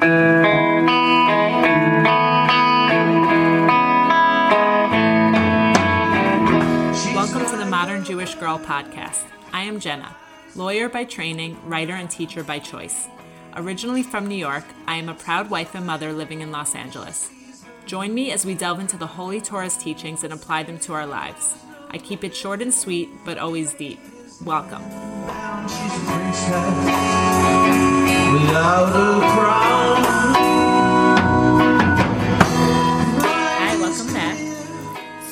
Welcome to the Modern Jewish Girl podcast. I am Jenna, lawyer by training, writer, and teacher by choice. Originally from New York, I am a proud wife and mother living in Los Angeles. Join me as we delve into the Holy Torah's teachings and apply them to our lives. I keep it short and sweet, but always deep. Welcome. Hi, welcome back.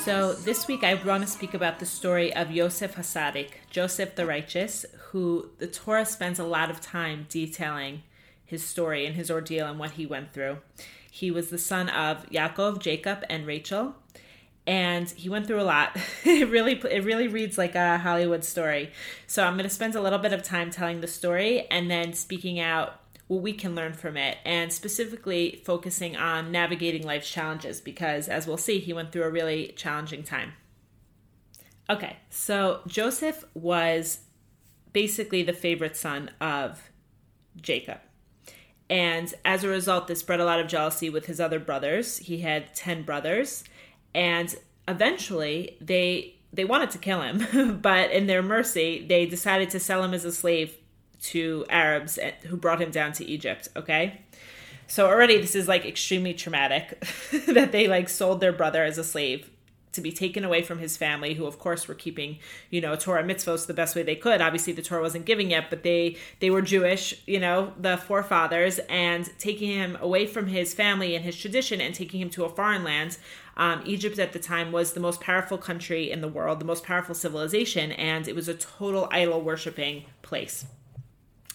So, this week I want to speak about the story of Yosef Hasadik, Joseph the Righteous, who the Torah spends a lot of time detailing his story and his ordeal and what he went through. He was the son of Yaakov, Jacob, and Rachel, and he went through a lot. it really it really reads like a Hollywood story. So I'm going to spend a little bit of time telling the story and then speaking out what we can learn from it and specifically focusing on navigating life's challenges because as we'll see he went through a really challenging time. Okay, so Joseph was basically the favorite son of Jacob. And as a result, this bred a lot of jealousy with his other brothers. He had 10 brothers, and eventually they they wanted to kill him, but in their mercy, they decided to sell him as a slave to Arabs who brought him down to Egypt, okay? So already this is like extremely traumatic that they like sold their brother as a slave to be taken away from his family, who of course were keeping, you know, Torah mitzvos the best way they could. Obviously, the Torah wasn't giving yet, but they they were Jewish, you know, the forefathers, and taking him away from his family and his tradition and taking him to a foreign land. Um, Egypt at the time was the most powerful country in the world, the most powerful civilization, and it was a total idol worshiping place.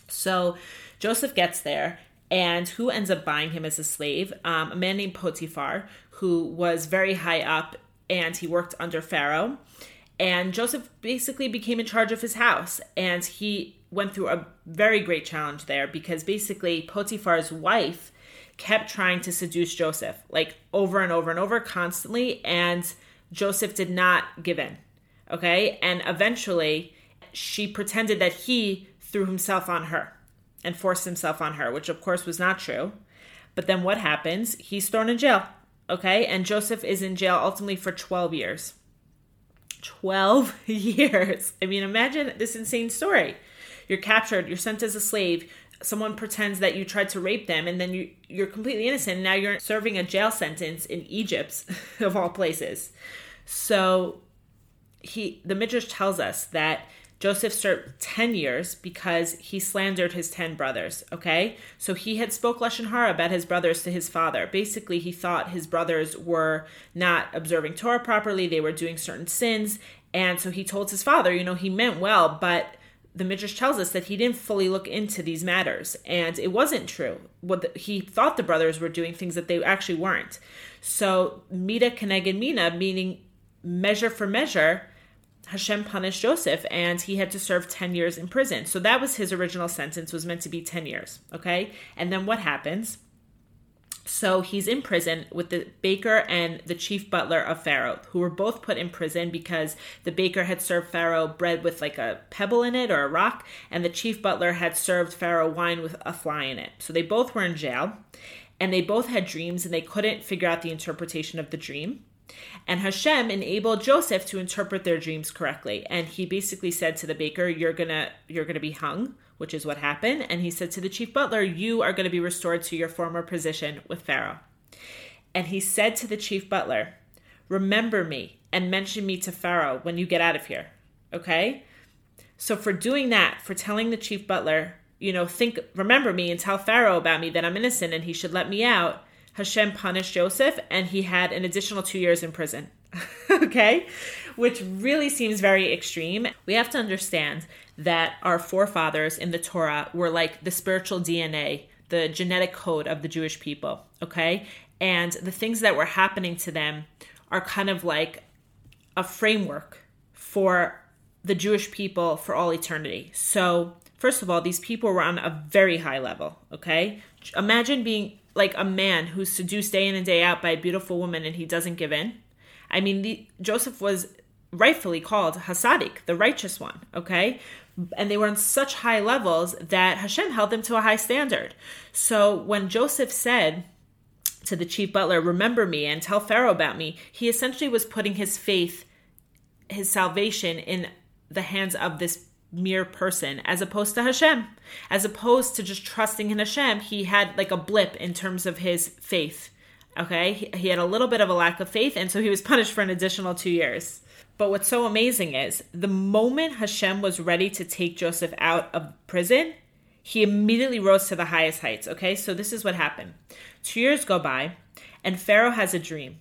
So Joseph gets there and who ends up buying him as a slave? Um, a man named Potiphar, who was very high up and he worked under Pharaoh. And Joseph basically became in charge of his house. And he went through a very great challenge there because basically Potiphar's wife kept trying to seduce Joseph, like over and over and over, constantly. And Joseph did not give in. Okay. And eventually she pretended that he threw himself on her and forced himself on her, which of course was not true. But then what happens? He's thrown in jail. Okay. And Joseph is in jail ultimately for 12 years. 12 years. I mean, imagine this insane story. You're captured, you're sent as a slave. Someone pretends that you tried to rape them, and then you, you're completely innocent. Now you're serving a jail sentence in Egypt, of all places. So he, the Midrash tells us that Joseph served 10 years because he slandered his 10 brothers, okay? So he had spoke Lashon Hara about his brothers to his father. Basically, he thought his brothers were not observing Torah properly, they were doing certain sins, and so he told his father, you know, he meant well, but the Midrash tells us that he didn't fully look into these matters, and it wasn't true. What the, he thought the brothers were doing things that they actually weren't. So, mida keneged mida, meaning measure for measure, Hashem punished Joseph and he had to serve 10 years in prison. So that was his original sentence was meant to be 10 years, okay? And then what happens? So he's in prison with the baker and the chief butler of Pharaoh, who were both put in prison because the baker had served Pharaoh bread with like a pebble in it or a rock, and the chief butler had served Pharaoh wine with a fly in it. So they both were in jail, and they both had dreams, and they couldn't figure out the interpretation of the dream. And Hashem enabled Joseph to interpret their dreams correctly. And he basically said to the baker, You're gonna you're gonna be hung, which is what happened. And he said to the chief butler, You are gonna be restored to your former position with Pharaoh. And he said to the chief butler, Remember me and mention me to Pharaoh when you get out of here. Okay? So for doing that, for telling the chief butler, you know, think remember me and tell Pharaoh about me that I'm innocent and he should let me out Hashem punished Joseph and he had an additional two years in prison. okay? Which really seems very extreme. We have to understand that our forefathers in the Torah were like the spiritual DNA, the genetic code of the Jewish people. Okay? And the things that were happening to them are kind of like a framework for the Jewish people for all eternity. So, first of all, these people were on a very high level, okay? Imagine being like a man who's seduced day in and day out by a beautiful woman and he doesn't give in. I mean, the, Joseph was rightfully called Hasadik, the righteous one, okay? And they were on such high levels that Hashem held them to a high standard. So when Joseph said to the chief butler, Remember me and tell Pharaoh about me, he essentially was putting his faith, his salvation in the hands of this mere person as opposed to Hashem. As opposed to just trusting in Hashem, he had like a blip in terms of his faith. Okay, he, he had a little bit of a lack of faith, and so he was punished for an additional two years. But what's so amazing is the moment Hashem was ready to take Joseph out of prison, he immediately rose to the highest heights. Okay, so this is what happened. Two years go by, and Pharaoh has a dream.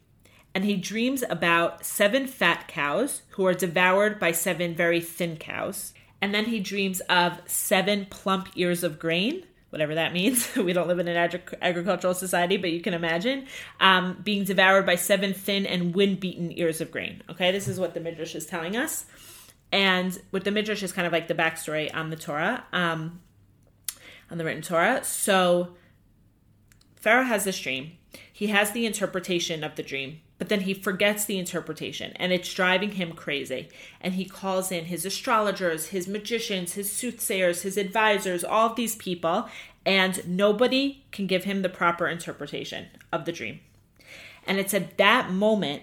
And he dreams about seven fat cows who are devoured by seven very thin cows. And then he dreams of seven plump ears of grain whatever that means. we don't live in an agri- agricultural society, but you can imagine um, being devoured by seven thin and wind beaten ears of grain. Okay, this is what the Midrash is telling us. And with the Midrash is kind of like the backstory on the Torah, um, on the written Torah. So Pharaoh has this dream. He has the interpretation of the dream but then he forgets the interpretation and it's driving him crazy. And he calls in his astrologers, his magicians, his soothsayers, his advisors, all of these people, and nobody can give him the proper interpretation of the dream. And it's at that moment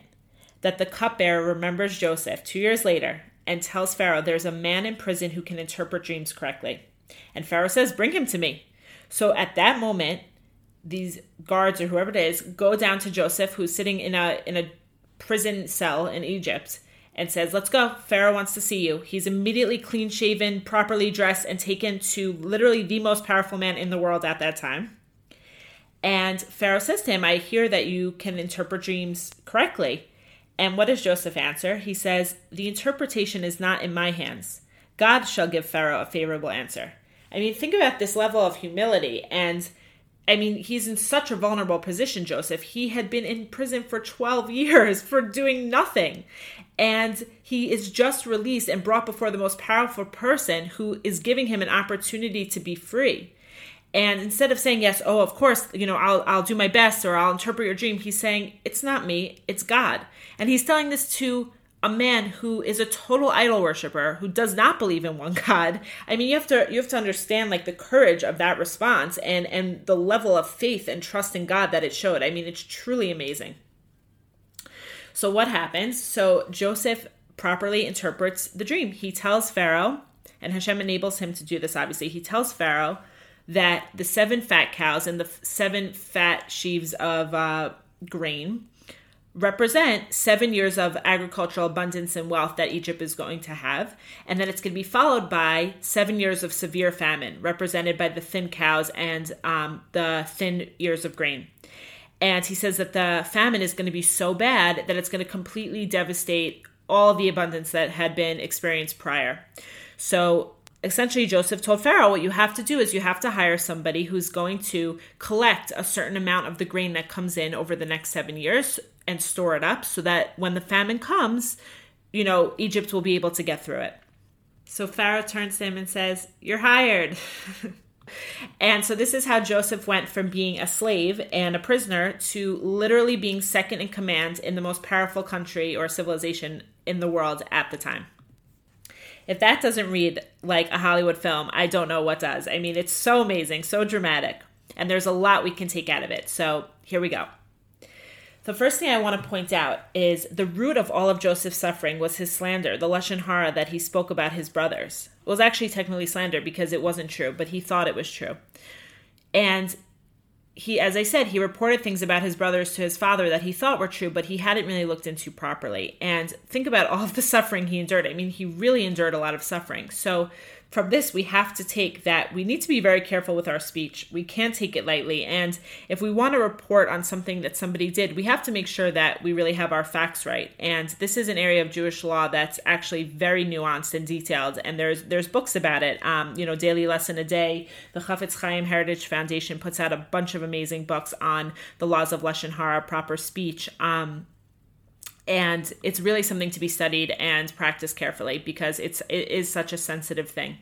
that the cupbearer remembers Joseph two years later and tells Pharaoh there's a man in prison who can interpret dreams correctly. And Pharaoh says, Bring him to me. So at that moment, these guards or whoever it is go down to Joseph, who's sitting in a in a prison cell in Egypt, and says, "Let's go. Pharaoh wants to see you." He's immediately clean shaven, properly dressed, and taken to literally the most powerful man in the world at that time. And Pharaoh says to him, "I hear that you can interpret dreams correctly." And what does Joseph answer? He says, "The interpretation is not in my hands. God shall give Pharaoh a favorable answer." I mean, think about this level of humility and I mean, he's in such a vulnerable position, Joseph. He had been in prison for 12 years for doing nothing. And he is just released and brought before the most powerful person who is giving him an opportunity to be free. And instead of saying, yes, oh, of course, you know, I'll, I'll do my best or I'll interpret your dream, he's saying, it's not me, it's God. And he's telling this to a man who is a total idol worshiper who does not believe in one god. I mean you have to you have to understand like the courage of that response and and the level of faith and trust in god that it showed. I mean it's truly amazing. So what happens? So joseph properly interprets the dream. He tells pharaoh and hashem enables him to do this obviously. He tells pharaoh that the seven fat cows and the seven fat sheaves of uh, grain represent seven years of agricultural abundance and wealth that Egypt is going to have. And then it's going to be followed by seven years of severe famine, represented by the thin cows and um, the thin ears of grain. And he says that the famine is going to be so bad that it's going to completely devastate all the abundance that had been experienced prior. So essentially Joseph told Pharaoh, what you have to do is you have to hire somebody who's going to collect a certain amount of the grain that comes in over the next seven years and store it up so that when the famine comes, you know, Egypt will be able to get through it. So Pharaoh turns to him and says, You're hired. and so this is how Joseph went from being a slave and a prisoner to literally being second in command in the most powerful country or civilization in the world at the time. If that doesn't read like a Hollywood film, I don't know what does. I mean, it's so amazing, so dramatic, and there's a lot we can take out of it. So here we go. The first thing I want to point out is the root of all of Joseph's suffering was his slander, the Lashon Hara that he spoke about his brothers. It was actually technically slander because it wasn't true, but he thought it was true. And he, as I said, he reported things about his brothers to his father that he thought were true, but he hadn't really looked into properly. And think about all of the suffering he endured. I mean, he really endured a lot of suffering. So from this, we have to take that we need to be very careful with our speech. We can't take it lightly. And if we want to report on something that somebody did, we have to make sure that we really have our facts right. And this is an area of Jewish law that's actually very nuanced and detailed. And there's there's books about it. Um, you know, Daily Lesson a Day, the Chafetz Chaim Heritage Foundation puts out a bunch of amazing books on the laws of Lashon Hara, proper speech. Um, and it's really something to be studied and practiced carefully because it's it is such a sensitive thing.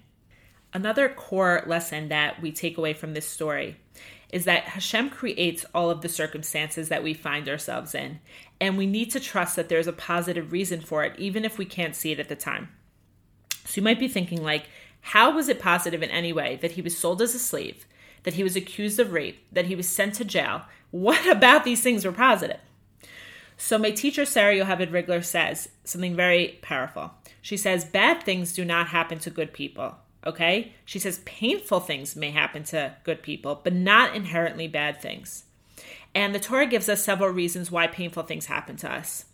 Another core lesson that we take away from this story is that Hashem creates all of the circumstances that we find ourselves in, and we need to trust that there's a positive reason for it, even if we can't see it at the time. So you might be thinking, like, how was it positive in any way that he was sold as a slave, that he was accused of rape, that he was sent to jail? What about these things were positive? So my teacher Sarah Yoheved Rigler says something very powerful. She says bad things do not happen to good people. Okay? She says painful things may happen to good people, but not inherently bad things. And the Torah gives us several reasons why painful things happen to us.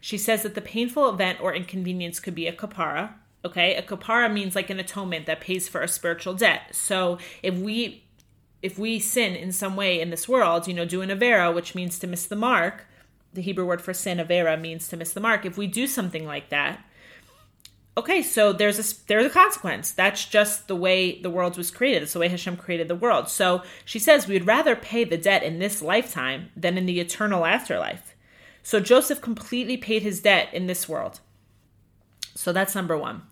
She says that the painful event or inconvenience could be a kapara. Okay? A kapara means like an atonement that pays for a spiritual debt. So if we if we sin in some way in this world, you know, do an avera, which means to miss the mark, the Hebrew word for sin, avera, means to miss the mark. If we do something like that, okay, so there's a there's a consequence. That's just the way the world was created. It's the way Hashem created the world. So she says we would rather pay the debt in this lifetime than in the eternal afterlife. So Joseph completely paid his debt in this world. So that's number one.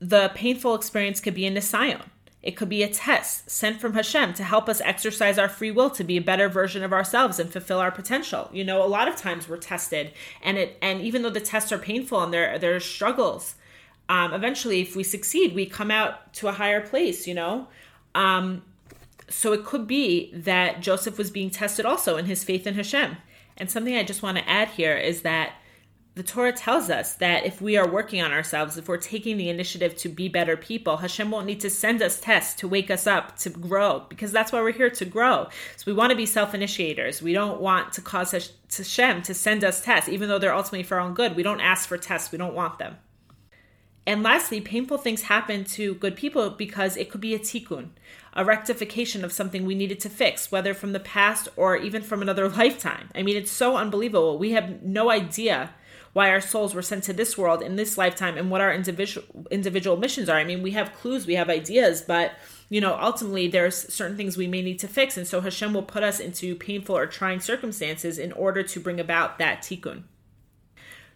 The painful experience could be in Nisayon. It could be a test sent from Hashem to help us exercise our free will to be a better version of ourselves and fulfill our potential. You know, a lot of times we're tested, and it and even though the tests are painful and there there are struggles, um, eventually, if we succeed, we come out to a higher place. You know, um, so it could be that Joseph was being tested also in his faith in Hashem. And something I just want to add here is that the Torah tells us that if we are working on ourselves, if we're taking the initiative to be better people, Hashem won't need to send us tests to wake us up to grow because that's why we're here to grow. So we want to be self initiators. We don't want to cause Hashem to send us tests, even though they're ultimately for our own good. We don't ask for tests, we don't want them. And lastly, painful things happen to good people because it could be a tikkun, a rectification of something we needed to fix, whether from the past or even from another lifetime. I mean, it's so unbelievable. We have no idea why our souls were sent to this world in this lifetime and what our individual individual missions are. I mean, we have clues, we have ideas, but you know, ultimately there's certain things we may need to fix, and so Hashem will put us into painful or trying circumstances in order to bring about that tikkun.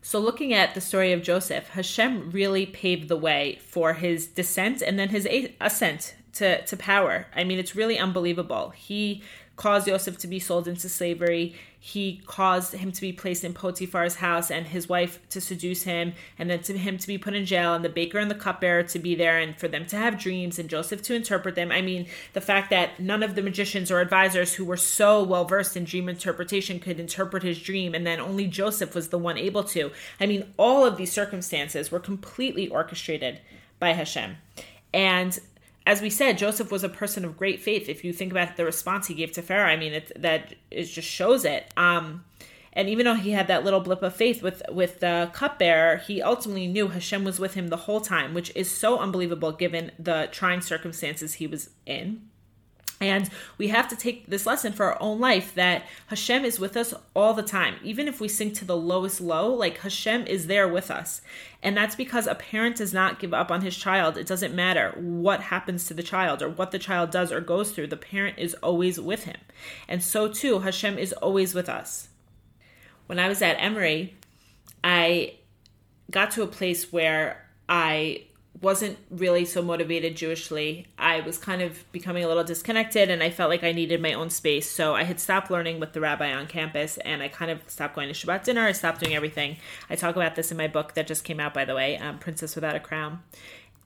So, looking at the story of Joseph, Hashem really paved the way for his descent and then his ascent to, to power. I mean, it's really unbelievable. He caused Joseph to be sold into slavery. He caused him to be placed in Potiphar's house and his wife to seduce him, and then to him to be put in jail, and the baker and the cupbearer to be there, and for them to have dreams, and Joseph to interpret them. I mean, the fact that none of the magicians or advisors who were so well versed in dream interpretation could interpret his dream, and then only Joseph was the one able to. I mean, all of these circumstances were completely orchestrated by Hashem. And as we said, Joseph was a person of great faith. If you think about the response he gave to Pharaoh, I mean, it, that it just shows it. Um, and even though he had that little blip of faith with with the cupbearer, he ultimately knew Hashem was with him the whole time, which is so unbelievable given the trying circumstances he was in. And we have to take this lesson for our own life that Hashem is with us all the time. Even if we sink to the lowest low, like Hashem is there with us. And that's because a parent does not give up on his child. It doesn't matter what happens to the child or what the child does or goes through, the parent is always with him. And so too, Hashem is always with us. When I was at Emory, I got to a place where I wasn't really so motivated Jewishly. I was kind of becoming a little disconnected and I felt like I needed my own space. So I had stopped learning with the rabbi on campus and I kind of stopped going to Shabbat dinner. I stopped doing everything. I talk about this in my book that just came out, by the way, um, Princess Without a Crown.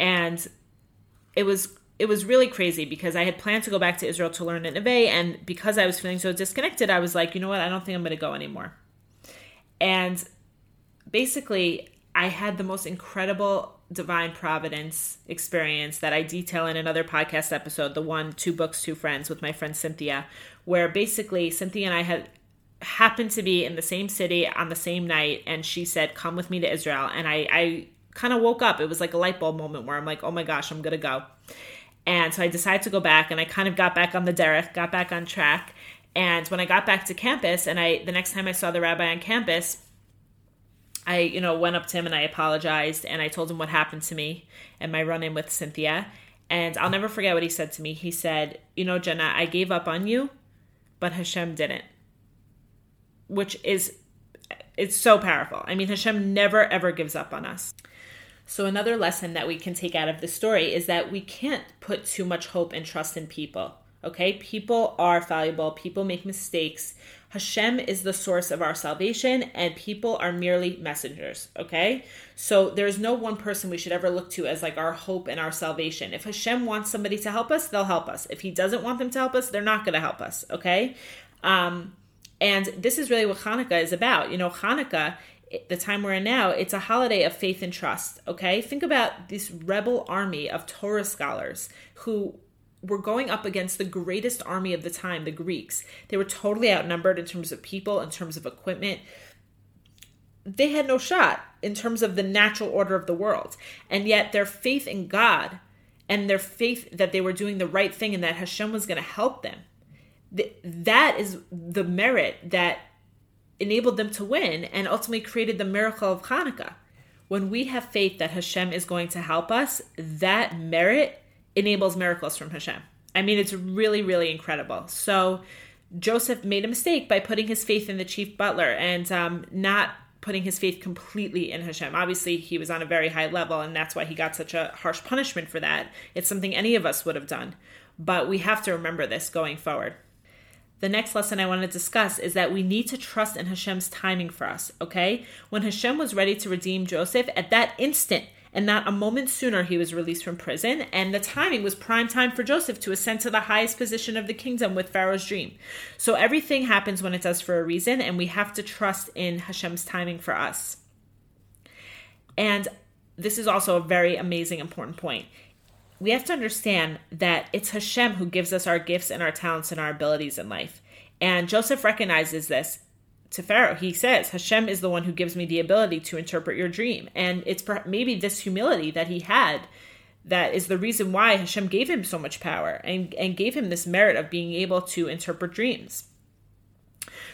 And it was it was really crazy because I had planned to go back to Israel to learn in Neve, and because I was feeling so disconnected, I was like, you know what, I don't think I'm going to go anymore. And basically, I had the most incredible divine providence experience that I detail in another podcast episode, the one Two Books, Two Friends with my friend Cynthia, where basically Cynthia and I had happened to be in the same city on the same night and she said, Come with me to Israel. And I, I kind of woke up. It was like a light bulb moment where I'm like, oh my gosh, I'm gonna go. And so I decided to go back and I kind of got back on the derech, got back on track. And when I got back to campus and I the next time I saw the rabbi on campus, I, you know, went up to him and I apologized and I told him what happened to me and my run in with Cynthia. And I'll never forget what he said to me. He said, You know, Jenna, I gave up on you, but Hashem didn't. Which is, it's so powerful. I mean, Hashem never ever gives up on us. So, another lesson that we can take out of this story is that we can't put too much hope and trust in people. Okay, people are fallible, people make mistakes. Hashem is the source of our salvation, and people are merely messengers. Okay, so there's no one person we should ever look to as like our hope and our salvation. If Hashem wants somebody to help us, they'll help us. If He doesn't want them to help us, they're not going to help us. Okay, um, and this is really what Hanukkah is about. You know, Hanukkah the time we're in now, it's a holiday of faith and trust. Okay, think about this rebel army of Torah scholars who were going up against the greatest army of the time, the Greeks. They were totally outnumbered in terms of people, in terms of equipment. They had no shot in terms of the natural order of the world. And yet, their faith in God and their faith that they were doing the right thing and that Hashem was going to help them, that is the merit that enabled them to win and ultimately created the miracle of Hanukkah. When we have faith that Hashem is going to help us, that merit enables miracles from Hashem. I mean, it's really, really incredible. So Joseph made a mistake by putting his faith in the chief butler and um, not putting his faith completely in Hashem. Obviously, he was on a very high level, and that's why he got such a harsh punishment for that. It's something any of us would have done. But we have to remember this going forward. The next lesson I want to discuss is that we need to trust in Hashem's timing for us, okay? When Hashem was ready to redeem Joseph, at that instant, and not a moment sooner he was released from prison, and the timing was prime time for Joseph to ascend to the highest position of the kingdom with Pharaoh's dream. So everything happens when it does for a reason, and we have to trust in Hashem's timing for us. And this is also a very amazing, important point. We have to understand that it's Hashem who gives us our gifts and our talents and our abilities in life. And Joseph recognizes this to Pharaoh. He says, Hashem is the one who gives me the ability to interpret your dream. And it's maybe this humility that he had that is the reason why Hashem gave him so much power and, and gave him this merit of being able to interpret dreams.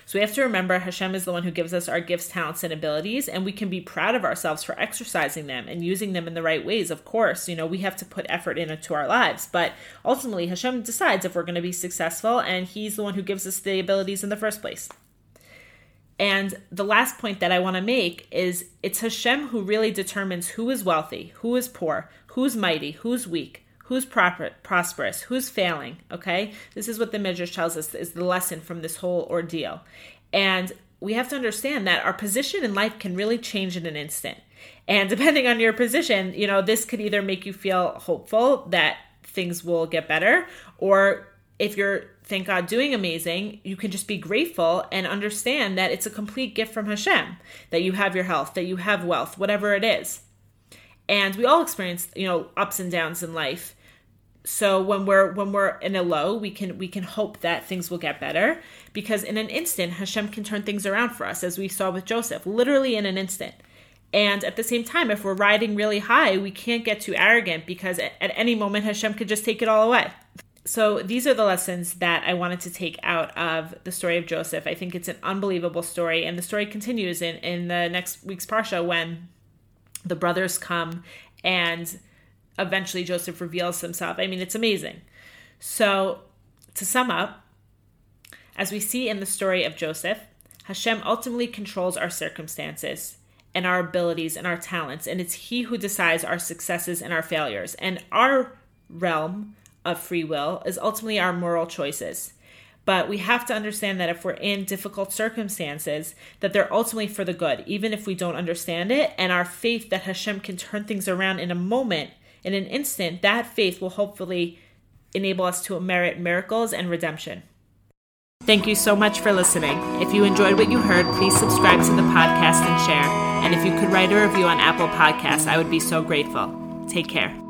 So we have to remember Hashem is the one who gives us our gifts, talents, and abilities, and we can be proud of ourselves for exercising them and using them in the right ways. Of course, you know, we have to put effort into our lives, but ultimately Hashem decides if we're going to be successful, and He's the one who gives us the abilities in the first place. And the last point that I want to make is it's Hashem who really determines who is wealthy, who is poor, who's mighty, who's weak, who's proper, prosperous, who's failing. Okay, this is what the Midrash tells us is the lesson from this whole ordeal, and we have to understand that our position in life can really change in an instant. And depending on your position, you know, this could either make you feel hopeful that things will get better, or if you're thank God, doing amazing, you can just be grateful and understand that it's a complete gift from Hashem that you have your health, that you have wealth, whatever it is. And we all experience, you know, ups and downs in life. So when we're when we're in a low, we can we can hope that things will get better because in an instant Hashem can turn things around for us as we saw with Joseph, literally in an instant. And at the same time, if we're riding really high, we can't get too arrogant because at, at any moment Hashem could just take it all away so these are the lessons that I wanted to take out of the story of Joseph. I think it's an unbelievable story, and the story continues in in the next week's parsha when the brothers come and eventually Joseph reveals himself. I mean, it's amazing. So to sum up, as we see in the story of Joseph, Hashem ultimately controls our circumstances and our abilities and our talents, and it's He who decides our successes and our failures. And our realm of free will is ultimately our moral choices. But we have to understand that if we're in difficult circumstances, that they're ultimately for the good, even if we don't understand it. And our faith that Hashem can turn things around in a moment, in an instant, that faith will hopefully enable us to merit miracles and redemption. Thank you so much for listening. If you enjoyed what you heard, please subscribe to the podcast and share. And if you could write a review on Apple Podcasts, I would be so grateful. Take care.